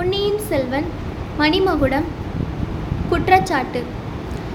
பொன்னியின் செல்வன் மணிமகுடம் குற்றச்சாட்டு.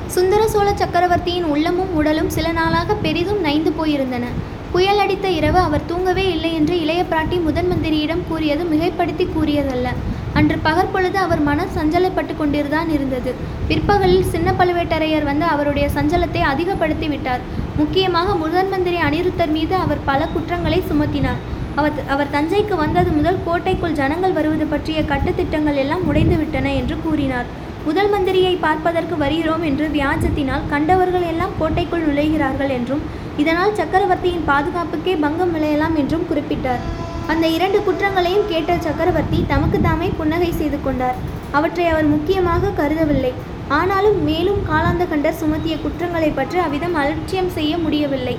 சுந்தர சோழ சக்கரவர்த்தியின் உள்ளமும் உடலும் சில நாளாக பெரிதும் நைந்து போயிருந்தன. புயல் அடித்த இரவு அவர் தூங்கவே இல்லை என்று இளைய பிராட்டி முதன் மந்திரியிடம் கூறியது மிகைப்படுத்தி கூறியதல்ல. அன்று பகற்பொழுது அவர் மனம் சஞ்சலப்பட்டு கொண்டிருந்தான் இருந்தது. பிற்பகலில் சின்ன பழுவேட்டரையர் வந்து அவருடைய சஞ்சலத்தை அதிகப்படுத்தி விட்டார். முக்கியமாக முதன் மந்திரி அனிருத்தர் மீது அவர் பல குற்றங்களை சுமத்தினார். அவர் அவர் தஞ்சைக்கு வந்தது முதல் கோட்டைக்குள் ஜனங்கள் வருவது பற்றிய கட்டுத்திட்டங்கள் எல்லாம் உடைந்துவிட்டன என்று கூறினார். முதல் மந்திரியை பார்ப்பதற்கு வருகிறோம் என்று வியாஜத்தினால் கண்டவர்கள் எல்லாம் கோட்டைக்குள் நுழைகிறார்கள் என்றும் இதனால் சக்கரவர்த்தியின் பாதுகாப்புக்கே பங்கம் விளையலாம் என்றும் குறிப்பிட்டார். அந்த இரண்டு குற்றங்களையும் கேட்ட சக்கரவர்த்தி தமக்கு தாமே புன்னகை செய்து கொண்டார். அவற்றை அவர் முக்கியமாக கருதவில்லை. ஆனாலும் மேலும் காலாந்த கண்டர் சுமத்திய குற்றங்களை பற்றி அவ்விதம் அலட்சியம் செய்ய முடியவில்லை.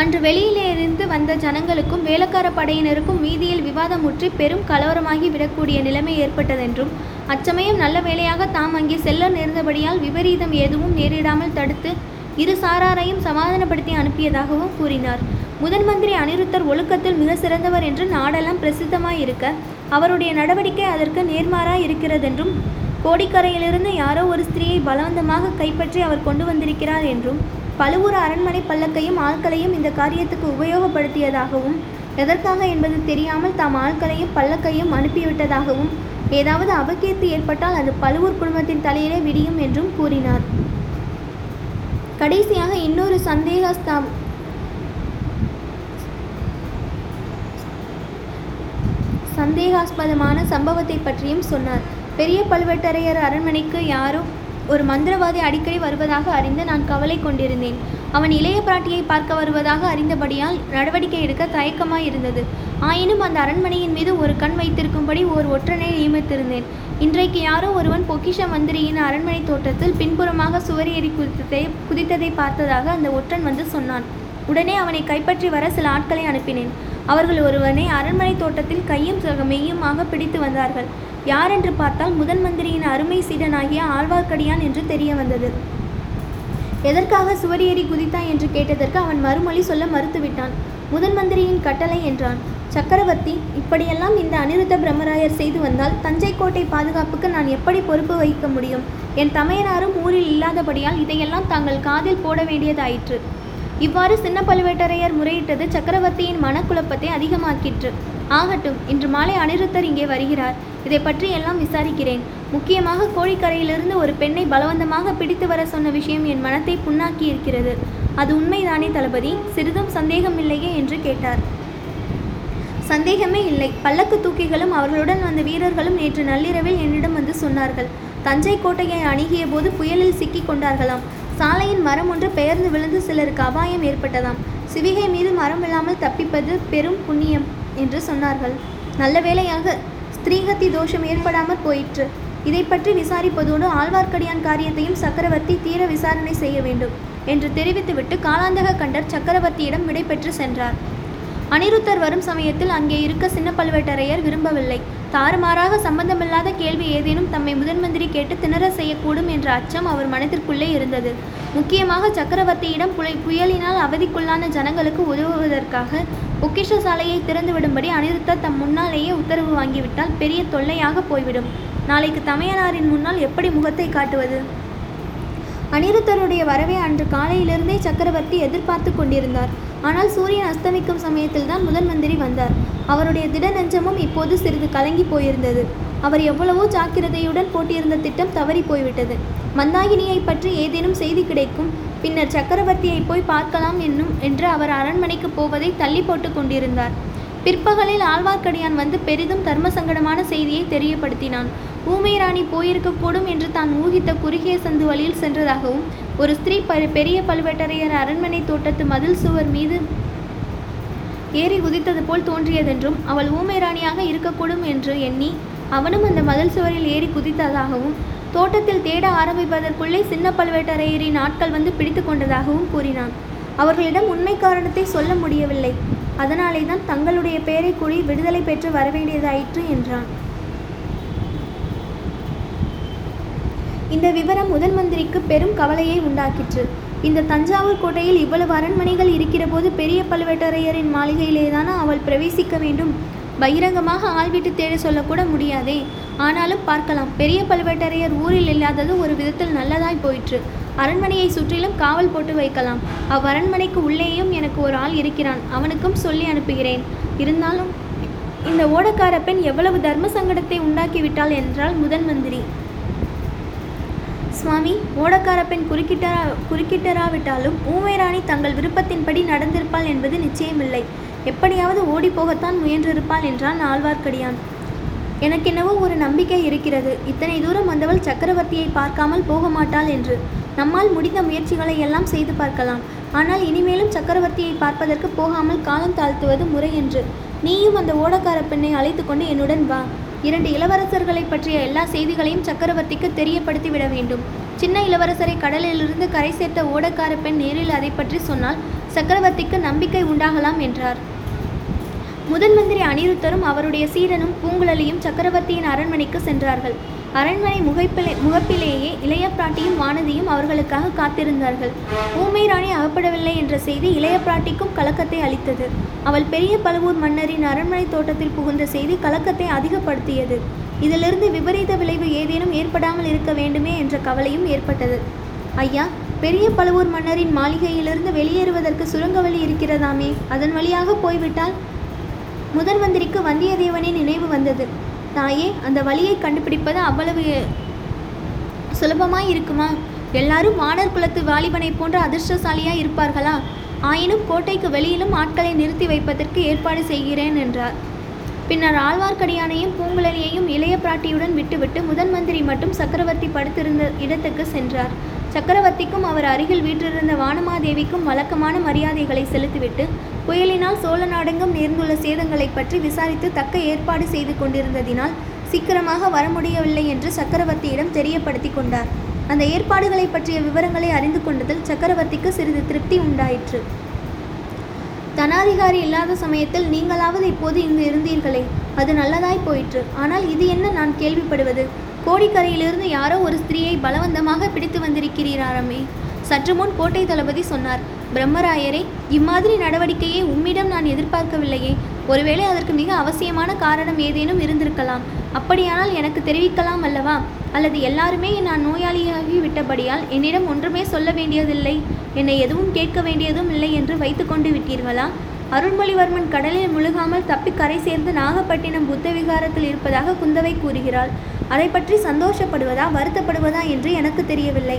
அன்று வெளியிலிருந்து வந்த ஜனங்களுக்கும் வேலக்கார படையினருக்கும் வீதியில் விவாதம் முற்றி பெரும் கலவரமாகி விடக்கூடிய நிலைமை ஏற்பட்டதென்றும் அச்சமயம் நல்ல வேளையாக தாம் அங்கே செல்ல நேர்ந்தபடியால் விபரீதம் எதுவும் நேரிடாமல் தடுத்து இரு சாராரையும் சமாதானப்படுத்தி அனுப்பியதாகவும் கூறினார். முதன் மந்திரி அனிருத்தர் ஒழுக்கத்தில் மிக சிறந்தவர் என்று நாடெல்லாம் பிரசித்தமாயிருக்க அவருடைய நடவடிக்கை அதற்கு நேர்மாறாய் இருக்கிறதென்றும் கோடிக்கரையிலிருந்து யாரோ ஒரு ஸ்திரீயை பலவந்தமாக கைப்பற்றி அவர் கொண்டு வந்திருக்கிறார் என்றும் பழுவூர் அரண்மனை பல்லக்கையும் ஆட்களையும் இந்த காரியத்துக்கு உபயோகப்படுத்தியதாகவும் எதற்காக என்பது தெரியாமல் தாம் ஆட்களையும் பல்லக்கையும் அனுப்பிவிட்டதாகவும் ஏதாவது அபகீர்த்தி ஏற்பட்டால் அது பழுவூர் குடும்பத்தின் தலையிலே விடியும் என்றும் கூறினார். கடைசியாக இன்னொரு சந்தேகஸ்தா சந்தேகாஸ்பதமான சம்பவத்தை பற்றியும் சொன்னார். பெரிய பழுவேட்டரையர் அரண்மனைக்கு யாரோ ஒரு மந்திரவாதி அடிக்கடி வருவதாக அறிந்து நான் கவலை கொண்டிருந்தேன். அவன் இளைய பிராட்டியை பார்க்க வருவதாக அறிந்தபடியால் நடவடிக்கை எடுக்க தயக்கமாய் இருந்தது ஆயினும் அந்த அரண்மனையின் மீது ஒரு கண் வைத்திருக்கும்படி ஒரு ஒற்றனை நியமித்திருந்தேன். இன்றைக்கு யாரோ ஒருவன் பொக்கிஷ மந்திரியின் அரண்மனை தோட்டத்தில் பின்புறமாக சுவரேறி குதித்ததை குதித்ததை பார்த்ததாக அந்த ஒற்றன் வந்து சொன்னான். உடனே அவனை கைப்பற்றி வர சில ஆட்களை அனுப்பினேன். அவர்கள் ஒருவனை அரண்மனை தோட்டத்தில் கையும் மெய்யுமாக பிடித்து வந்தார்கள். யாரென்று பார்த்தால் முதன் மந்திரியின் அருமை சீடனாகிய ஆழ்வார்க்கடியான் என்று தெரிய வந்தது. எதற்காக சுவரேறி குதித்தாய் என்று கேட்டதற்கு அவன் மறுமொழி சொல்ல மறுத்துவிட்டான். முதன் மந்திரியின் கட்டளை என்றான். சக்கரவர்த்தி இப்படியெல்லாம் இந்த அனிருத்த பிரம்மராயர் செய்து வந்தால் தஞ்சை கோட்டை பாதுகாப்புக்கு நான் எப்படி பொறுப்பு வகிக்க முடியும்? என் தமையனாரும் ஊரில் இல்லாதபடியால் இதையெல்லாம் தாங்கள் காதில் போட வேண்டியதாயிற்று. இவ்வாறு சின்ன பழுவேட்டரையர் முறையிட்டது சக்கரவர்த்தியின் மனக்குழப்பத்தை அதிகமாக்கிற்று. ஆகட்டும் இன்று மாலை அனிருத்தர் இங்கே வருகிறார். இதை பற்றி எல்லாம் விசாரிக்கிறேன். முக்கியமாக கோழிக்கரையிலிருந்து ஒரு பெண்ணை பலவந்தமாக பிடித்து வர சொன்ன விஷயம் என் மனத்தை புண்ணாக்கி இருக்கிறது அது உண்மைதானே தளபதி? சிறிதும் சந்தேகம் இல்லையே என்று கேட்டார். சந்தேகமே இல்லை. பல்லக்கு தூக்கிகளும் அவர்களுடன் வந்த வீரர்களும் நேற்று நள்ளிரவில் என்னிடம் வந்து சொன்னார்கள். தஞ்சை கோட்டையை அணுகிய போது புயலில் சிக்கிக் கொண்டார்களாம். சாலையின் மரம் ஒன்று பெயர்ந்து விழுந்து சிலருக்கு அபாயம் ஏற்பட்டதாம். சிவிகை மீது மரம் விழாமல் தப்பிப்பது பெரும் புண்ணியம் என்று சொன்னார்கள். நல்ல வேளையாக ஸ்திரீகத்தி தோஷம் ஏற்படாமற் போயிற்று. இதை பற்றி விசாரிப்பதோடு ஆழ்வார்க்கடியான் காரியத்தையும் சக்கரவர்த்தி தீர விசாரணை செய்ய வேண்டும் என்று தெரிவித்துவிட்டு காலாந்தக கண்டர் சக்கரவர்த்தியிடம் விடை பெற்று சென்றார். அனிருத்தர் வரும் சமயத்தில் அங்கே இருக்க சின்ன பழுவேட்டரையர் விரும்பவில்லை. தாறுமாறாக சம்பந்தமில்லாத கேள்வி ஏதேனும் தம்மை முதன்மந்திரி கேட்டு திணற செய்யக்கூடும் என்ற அச்சம் அவர் மனத்திற்குள்ளே இருந்தது. முக்கியமாக சக்கரவர்த்தியிடம் புலை புயலினால் அவதிக்குள்ளான ஜனங்களுக்கு உதவுவதற்காக பொக்கிஷ சாலையை திறந்துவிடும்படி அனிருத்தர் தம் முன்னாலேயே உத்தரவு வாங்கிவிட்டால் பெரிய தொல்லையாக போய்விடும். நாளைக்கு தமையனாரின் முன்னால் எப்படி முகத்தை காட்டுவது? அனிருத்தருடைய வரவை அன்று காலையிலிருந்தே சக்கரவர்த்தி எதிர்பார்த்து கொண்டிருந்தார். ஆனால் சூரியன் அஸ்தமிக்கும் சமயத்தில் தான் முதல் மந்திரி வந்தார். அவருடைய திட நெஞ்சமும் இப்போது சிறிது கலங்கி போயிருந்தது. அவர் எவ்வளவோ ஜாக்கிரதையுடன் போட்டியிருந்த திட்டம் தவறி போய்விட்டது. மந்தாகினியை பற்றி ஏதேனும் செய்தி கிடைக்கும். பின்னர் சக்கரவர்த்தியை போய் பார்க்கலாம் என்னும் என்று அவர் அரண்மனைக்கு போவதை தள்ளி போட்டு கொண்டிருந்தார். பிற்பகலில் ஆழ்வார்க்கடியான் வந்து பெரிதும் தர்ம சங்கடமான செய்தியை தெரியப்படுத்தினான். ஊமை ராணி போயிருக்கக்கூடும் என்று தான் ஊகித்த குறுகிய சந்து வழியில் சென்றதாகவும் ஒரு ஸ்திரீ ப- பெரிய பழுவேட்டரையர் அரண்மனை தோட்டத்து மதில் சுவர் மீது ஏறி குதித்தது போல் தோன்றியதென்றும் அவள் ஊமை ராணியாக இருக்கக்கூடும் என்று எண்ணி அவனும் அந்த மதில் சுவரில் ஏறி குதித்ததாகவும் தோட்டத்தில் தேட ஆரம்பிப்பதற்குள்ளே சின்ன பழுவேட்டரையரின் ஆட்கள் வந்து பிடித்து கொண்டதாகவும் கூறினான். அவர்களிடம் உண்மை காரணத்தை சொல்ல முடியவில்லை. அதனாலே தான் தங்களுடைய பெயரை கூறி விடுதலை பெற்று வரவேண்டியதாயிற்று என்றான். இந்த விவரம் முதன் மந்திரிக்கு பெரும் கவலையை உண்டாக்கிற்று. இந்த தஞ்சாவூர் கோட்டையில் இவ்வளவு அரண்மனைகள் இருக்கிற போது பெரிய பழுவேட்டரையரின் மாளிகையிலேதானா அவள் பிரவேசிக்க வேண்டும்? பகிரங்கமாக ஆள் விட்டு தேட சொல்லக்கூட முடியாதே. ஆனாலும் பார்க்கலாம். பெரிய பழுவேட்டரையர் ஊரில் இல்லாதது ஒரு விதத்தில் நல்லதாய் போயிற்று. அரண்மனையை சுற்றிலும் காவல் போட்டு வைக்கலாம். அவ்வரண்மனைக்கு உள்ளேயும் எனக்கு ஒரு ஆள் இருக்கிறான். அவனுக்கும் சொல்லி அனுப்புகிறேன். இருந்தாலும் இந்த ஓடக்கார பெண் எவ்வளவு தர்ம சங்கடத்தை உண்டாக்கிவிட்டாள் என்றால் முதன் மந்திரி. சுவாமி ஓடக்கார பெண் குறுக்கிட்டரா குறுக்கிட்டராவிட்டாலும் ஊமைராணி தங்கள் விருப்பத்தின்படி நடந்திருப்பாள் என்பது நிச்சயமில்லை. எப்படியாவது ஓடிப்போகத்தான் முயன்றிருப்பாள் என்றான் ஆழ்வார்க்கடியான். எனக்கென்னவோ ஒரு நம்பிக்கை இருக்கிறது. இத்தனை தூரம் வந்தவள் சக்கரவர்த்தியை பார்க்காமல் போக மாட்டாள் என்று. நம்மால் முடிந்த முயற்சிகளை எல்லாம் செய்து பார்க்கலாம். ஆனால் இனிமேலும் சக்கரவர்த்தியை பார்ப்பதற்கு போகாமல் காலம் தாழ்த்துவது முறை என்று. நீயும் அந்த ஓடக்கார பெண்ணை அழைத்து கொண்டு என்னுடன் வா. இரண்டு இளவரசர்களை பற்றிய எல்லா செய்திகளையும் சக்கரவர்த்திக்கு தெரியப்படுத்தி விட வேண்டும். சின்ன இளவரசரை கடலிலிருந்து கரை சேர்த்த ஓடக்கார பெண் நேரில் அதை பற்றி சொன்னால் சக்கரவர்த்திக்கு நம்பிக்கை உண்டாகலாம் என்றார். முதன் மந்திரி அனிருத்தரும் அவருடைய சீடனும் பூங்குழலியும் சக்கரவர்த்தியின் அரண்மனைக்கு சென்றார்கள். அரண்மனை முகைப்பிலே முகப்பிலேயே இளைய பிராட்டியும் வானதியும் அவர்களுக்காக காத்திருந்தார்கள். ஊமை ராணி அகப்படவில்லை என்ற செய்தி இளைய பிராட்டிக்கும் கலக்கத்தை அளித்தது. அவள் பெரிய பழுவூர் மன்னரின் அரண்மனை தோட்டத்தில் புகுந்த செய்தி கலக்கத்தை அதிகப்படுத்தியது. இதிலிருந்து விபரீத விளைவு ஏதேனும் ஏற்படாமல் இருக்க வேண்டுமே என்ற கவலையும் ஏற்பட்டது. ஐயா பெரிய பழுவூர் மன்னரின் மாளிகையிலிருந்து வெளியேறுவதற்கு சுரங்க வழி இருக்கிறதாமே. அதன் வழியாக போய்விட்டால்? முதன் மந்திரிக்கு வந்தியத்தேவனின் நினைவு வந்தது. தாயே அந்த வழியை கண்டுபிடிப்பது அவ்வளவு சுலபமாய் இருக்குமா? எல்லாரும் வானர் குலத்து வாலிபனை போன்ற அதிர்ஷ்டசாலியாக இருப்பார்களா? ஆயினும் கோட்டைக்கு வெளியிலும் ஆட்களை நிறுத்தி வைப்பதற்கு ஏற்பாடு செய்கிறேன் என்றார். பின்னர் ஆழ்வார்க்கடியானையும் பூங்குழலியையும் இளைய பிராட்டியுடன் விட்டுவிட்டு முதன் மந்திரி மட்டும் சக்கரவர்த்தி படுத்திருந்த இடத்துக்கு சென்றார். சக்கரவர்த்திக்கும் அவர் அருகில் வீற்றிருந்த வானமாதேவிக்கும் வழக்கமான மரியாதைகளை செலுத்திவிட்டு புயலினால் சோழ நாடெங்கும் நேர்ந்துள்ள சேதங்களை பற்றி விசாரித்து தக்க ஏற்பாடு செய்து கொண்டிருந்ததினால் சீக்கிரமாக வர முடியவில்லை என்று சக்கரவர்த்தியிடம் தெரியப்படுத்தி கொண்டார். அந்த ஏற்பாடுகளை பற்றிய விவரங்களை அறிந்து கொண்டதில் சக்கரவர்த்திக்கு சிறிது திருப்தி உண்டாயிற்று. தனாதிகாரி இல்லாத சமயத்தில் நீங்களாவது இப்போது இங்கு இருந்தீர்களே அது நல்லதாய் போயிற்று. ஆனால் இது என்ன நான் கேள்விப்படுவது? கோடிக்கரையிலிருந்து யாரோ ஒரு ஸ்திரீயை பலவந்தமாக பிடித்து வந்திருக்கிறாராமே. சற்று முன் கோட்டை தளபதி சொன்னார் பிரம்மராயரே இம்மாதிரி நடவடிக்கையை உம்மிடம் நான் எதிர்பார்க்கவில்லையே. ஒருவேளை அதற்கு மிக அவசியமான காரணம் ஏதேனும் இருந்திருக்கலாம். அப்படியானால் எனக்கு தெரிவிக்கலாம் அல்லவா? அல்லது எல்லாருமே நான் நோயாளியாகி விட்டபடியால் என்னிடம் ஒன்றுமே சொல்ல வேண்டியதில்லை. என்னை எதுவும் கேட்க வேண்டியதும் இல்லை என்று வைத்துக்கொண்டு விட்டீர்களா? அருள்மொழிவர்மன் கடலில் முழுகாமல் தப்பி கரை சேர்ந்து நாகப்பட்டினம் புத்த விகாரத்தில் இருப்பதாக குந்தவை கூறுகிறாள். அதை பற்றி சந்தோஷப்படுவதா வருத்தப்படுவதா என்று எனக்கு தெரியவில்லை.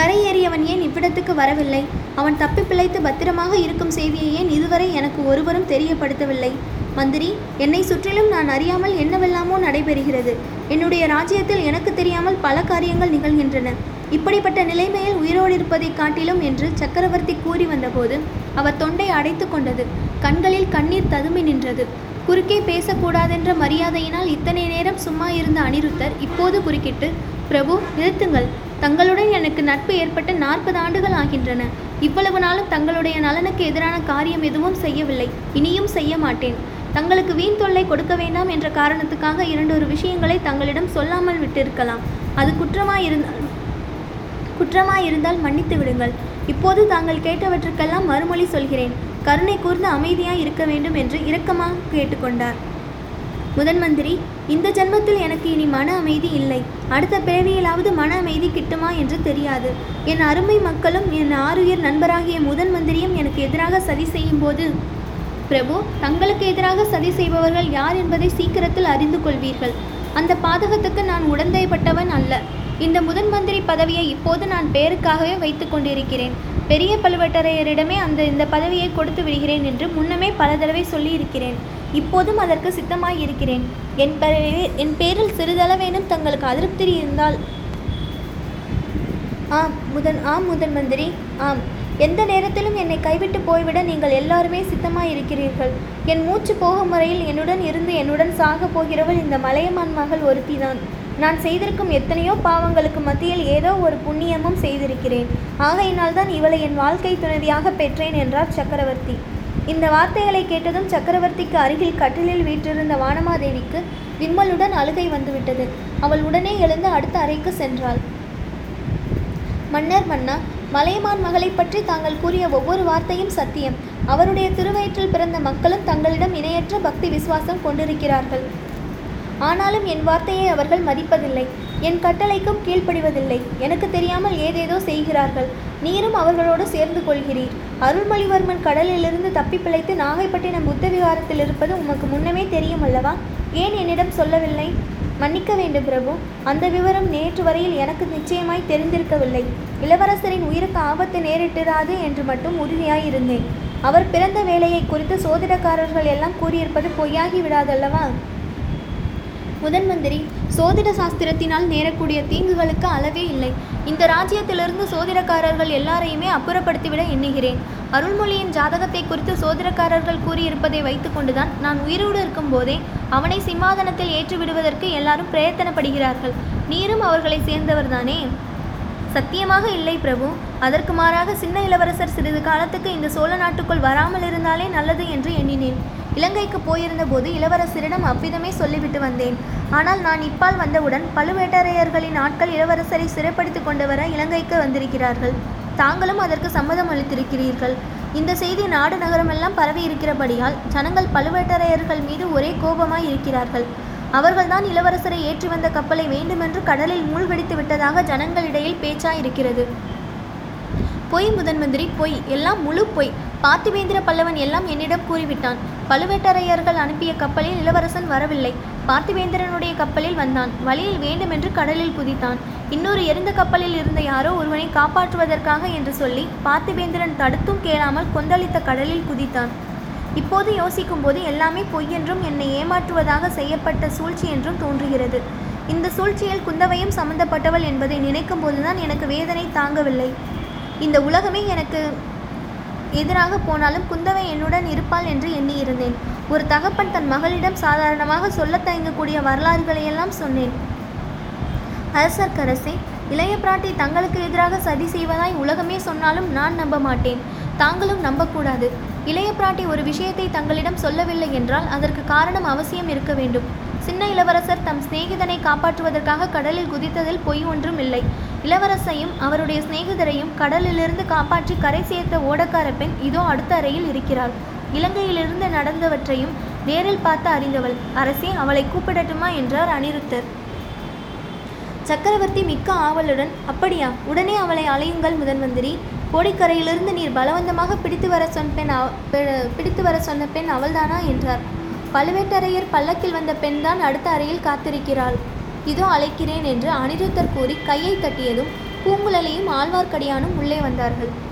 கரையேறியவன் ஏன் இவ்விடத்துக்கு வரவில்லை? அவன் தப்பி பிழைத்து பத்திரமாக இருக்கும் செய்தியை ஏன் இதுவரை எனக்கு ஒருவரும் தெரியப்படுத்தவில்லை? மந்திரி என்னை சுற்றிலும் நான் அறியாமல் என்னவெல்லாமோ நடைபெறுகிறது. என்னுடைய ராஜ்யத்தில் எனக்கு தெரியாமல் பல காரியங்கள் நிகழ்கின்றன. இப்படிப்பட்ட நிலைமையில் உயிரோடு இருப்பதைக் காட்டிலும் என்று சக்கரவர்த்தி கூறி வந்தபோது அவர் தொண்டை அடைத்து கொண்டது. கண்களில் கண்ணீர் ததுமி நின்றது. குறுக்கே பேசக்கூடாதென்ற மரியாதையினால் இத்தனை நேரம் சும்மா இருந்த அனிருத்தர் இப்போது குறுக்கிட்டு பிரபு நிறுத்துங்கள். தங்களுடன் எனக்கு நட்பு ஏற்பட்டு நாற்பது ஆண்டுகள் ஆகின்றன. இவ்வளவு நாளும் தங்களுடைய நலனுக்கு எதிரான காரியம் எதுவும் செய்யவில்லை. இனியும் செய்ய மாட்டேன். தங்களுக்கு வீண் தொல்லை கொடுக்க வேண்டாம் என்ற காரணத்துக்காக இரண்டொரு விஷயங்களை தங்களிடம் சொல்லாமல் விட்டிருக்கலாம். அது குற்றமாயிருந்தால் குற்றமாயிருந்தால் மன்னித்து விடுங்கள். இப்போது தாங்கள் கேட்டவற்றுக்கெல்லாம் மறுமொழி சொல்கிறேன். கருணை கூர்ந்து அமைதியாய் இருக்க வேண்டும் என்று இரக்கமாக கேட்டுக்கொண்டார். முதன் மந்திரி இந்த ஜென்மத்தில் எனக்கு இனி மன அமைதி இல்லை. அடுத்த பிறவியிலாவது மன அமைதி கிட்டுமா என்று தெரியாது. என் அருமை மக்களும் என் ஆறுயிர் நண்பராகிய முதன் மந்திரியும் எனக்கு எதிராக சதி செய்யும் போது பிரபு தங்களுக்கு எதிராக சதி செய்பவர்கள் யார் என்பதை சீக்கிரத்தில் அறிந்து கொள்வீர்கள். அந்த பாதகத்துக்கு நான் உடந்தைப்பட்டவன் அல்ல. இந்த முதன் மந்திரி பதவியை இப்போது நான் பேருக்காகவே வைத்து கொண்டிருக்கிறேன். பெரிய பழுவேட்டரையரிடமே அந்த இந்த பதவியை கொடுத்து விடுகிறேன் என்று முன்னமே பல தடவை சொல்லியிருக்கிறேன். இப்போதும் அதற்கு சித்தமாய் இருக்கிறேன் என் பெ- என் பேரில் சிறிதளவேனும் தங்களுக்கு அதிருப்தி இருந்தால். ஆம் முதன் ஆம் முதன் மந்திரி ஆம். எந்த நேரத்திலும் என்னை கைவிட்டு போய்விட நீங்கள் எல்லாருமே சித்தமாய் இருக்கிறீர்கள் என் மூச்சு போகும் முறையில் என்னுடன் இருந்து என்னுடன் சாக போகிறவள் இந்த மலையமான் மகள் ஒருத்திதான். நான் செய்திருக்கும் எத்தனையோ பாவங்களுக்கு மத்தியில் ஏதோ ஒரு புண்ணியமும் செய்திருக்கிறேன். ஆகையினால் தான் இவளை என் வாழ்க்கை துணைவியாக பெற்றேன் என்றார் சக்கரவர்த்தி. இந்த வார்த்தைகளை கேட்டதும் சக்கரவர்த்திக்கு அருகில் கட்டிலில் வீற்றிருந்த வானமாதேவிக்கு விம்மலுடன் அழுகை வந்துவிட்டது. அவள் உடனே எழுந்து அடுத்த அறைக்கு சென்றாள். மன்னர் மன்னா மலையமான் மகளைப் பற்றி தாங்கள் கூறிய ஒவ்வொரு வார்த்தையும் சத்தியம். அவருடைய திருவயிற்றில் பிறந்த மக்களும் தங்களிடம் இணையற்ற பக்தி விசுவாசம் கொண்டிருக்கிறார்கள். ஆனாலும் என் வார்த்தையை அவர்கள் மதிப்பதில்லை. என் கட்டளைக்கும் கீழ்ப்படிவதில்லை. எனக்கு தெரியாமல் ஏதேதோ செய்கிறார்கள். நீரும் அவர்களோடு சேர்ந்து கொள்கிறீர். அருள்மொழிவர்மன் கடலிலிருந்து தப்பி பிழைத்து நாகைப்பட்டினம் புத்த விகாரத்தில் இருப்பது உமக்கு முன்னமே தெரியும் அல்லவா? ஏன் என்னிடம் சொல்லவில்லை? மன்னிக்க வேண்டும் பிரபு. அந்த விவரம் நேற்று வரையில் எனக்கு நிச்சயமாய் தெரிந்திருக்கவில்லை. இளவரசரின் உயிருக்கு ஆபத்து நேரிட்டிராது என்று மட்டும் உறுதியாயிருந்தேன். அவர் பிறந்த வேலையை குறித்து சோதிடக்காரர்கள் எல்லாம் கூறியிருப்பது பொய்யாகி விடாதல்லவா? முதன் மந்திரி சோதிட சாஸ்திரத்தினால் நேரக்கூடிய தீங்குகளுக்கு அளவே இல்லை. இந்த ராஜ்யத்திலிருந்து சோதிடக்காரர்கள் எல்லாரையுமே அப்புறப்படுத்திவிட எண்ணுகிறேன். அருள்மொழியின் ஜாதகத்தை குறித்து சோதிடக்காரர்கள் கூறியிருப்பதை வைத்துக்கொண்டுதான் நான் உயிரோடு இருக்கும்போதே அவனை சிம்மாதனத்தில் ஏற்றுவிடுவதற்கு எல்லாரும் பிரயத்தனப்படுகிறார்கள். நீரும் அவர்களை சேர்ந்தவர்தானே? சத்தியமாக இல்லை பிரபு. அதற்கு மாறாக சின்ன இளவரசர் சிறிது காலத்துக்கு இந்த சோழ நாட்டுக்குள் வராமல் இருந்தாலே நல்லது என்று எண்ணினேன். இலங்கைக்கு போயிருந்த போது இளவரசரிடம் அவ்விதமே சொல்லிவிட்டு வந்தேன். ஆனால் நான் இப்பால் வந்தவுடன் பழுவேட்டரையர்களின் ஆட்கள் இளவரசரை சிறைப்படுத்திக் கொண்டு வர இலங்கைக்கு வந்திருக்கிறார்கள். தாங்களும் அதற்கு சம்மதம் அளித்திருக்கிறீர்கள். இந்த செய்தி நாடு நகரமெல்லாம் பரவி இருக்கிறபடியால் ஜனங்கள் பழுவேட்டரையர்கள் மீது ஒரே கோபமாய் இருக்கிறார்கள். அவர்கள்தான் இளவரசரை ஏற்றி வந்த கப்பலை வேண்டுமென்று கடலில் மூழ்கடித்து விட்டதாக ஜனங்களிடையில் பேச்சா இருக்கிறது. பொய் முதன் மந்திரி பொய். எல்லாம் முழு பொய். பார்த்திவேந்திர பல்லவன் எல்லாம் என்னிடம் கூறிவிட்டான். பழுவேட்டரையர்கள் அனுப்பிய கப்பலில் இளவரசன் வரவில்லை. பார்த்திவேந்திரனுடைய கப்பலில் வந்தான். வழியில் வேண்டுமென்று கடலில் குதித்தான். இன்னொரு எரிந்த கப்பலில் இருந்த யாரோ ஒருவனை காப்பாற்றுவதற்காக என்று சொல்லி பார்த்திவேந்திரன் தடுத்தும் கேளாமல் கொந்தளித்த கடலில் குதித்தான். இப்போது யோசிக்கும்போது எல்லாமே பொய் என்றும் என்னை ஏமாற்றுவதாக செய்யப்பட்ட சூழ்ச்சி என்றும் தோன்றுகிறது. இந்த சூழ்ச்சியில் குந்தவையும் சம்பந்தப்பட்டவள் என்பதை நினைக்கும் போதுதான் எனக்கு வேதனை தாங்கவில்லை. இந்த உலகமே எனக்கு எதிராக போனாலும் குந்தவை என்னுடன் இருப்பாள் என்று எண்ணியிருந்தேன். ஒரு தகப்பன் தன் மகளிடம் சாதாரணமாக சொல்லத் தயங்கக்கூடிய வரலாறுகளையெல்லாம் சொன்னேன். அரசர்க்கரசே இளைய பிராட்டி தங்களுக்கு எதிராக சதி செய்வதாய் உலகமே சொன்னாலும் நான் நம்ப மாட்டேன். தாங்களும் நம்பக்கூடாது. இளைய பிராட்டி ஒரு விஷயத்தை தங்களிடம் சொல்லவில்லை என்றால் அதற்கு காரணம் அவசியம் இருக்க வேண்டும். சின்ன இளவரசர் தம் சிநேகிதனை காப்பாற்றுவதற்காக கடலில் குதித்ததில் பொய் ஒன்றும் இல்லை. இளவரசையும் அவருடைய சிநேகிதரையும் கடலிலிருந்து காப்பாற்றி கரை சேர்த்த ஓடக்கார பெண் இதோ அடுத்த அறையில் இருக்கிறாள். இலங்கையிலிருந்து நடந்தவற்றையும் நேரில் பார்த்து அறிந்தவள். அரசே அவளை கூப்பிடட்டுமா? என்றார் அனிருத்தர். சக்கரவர்த்தி மிக்க ஆவலுடன் அப்படியா உடனே அவளை அலையுங்கள் முதன்மந்திரி கோடிக்கரையிலிருந்து நீர் பலவந்தமாக பிடித்து வர சொன்ன பெண் அவ- பெ- பிடித்து வர சொன்ன பெண் அவள்தானா? என்றார். பழுவேட்டரையர் பல்லக்கில் வந்த பெண்தான் அடுத்த அறையில் காத்திருக்கிறாள். இதோ அழைக்கிறேன் என்று அனிருத்தர் கூறி கையை தட்டியதும் பூங்குழலியும் ஆழ்வார்க்கடியானும் உள்ளே வந்தார்கள்.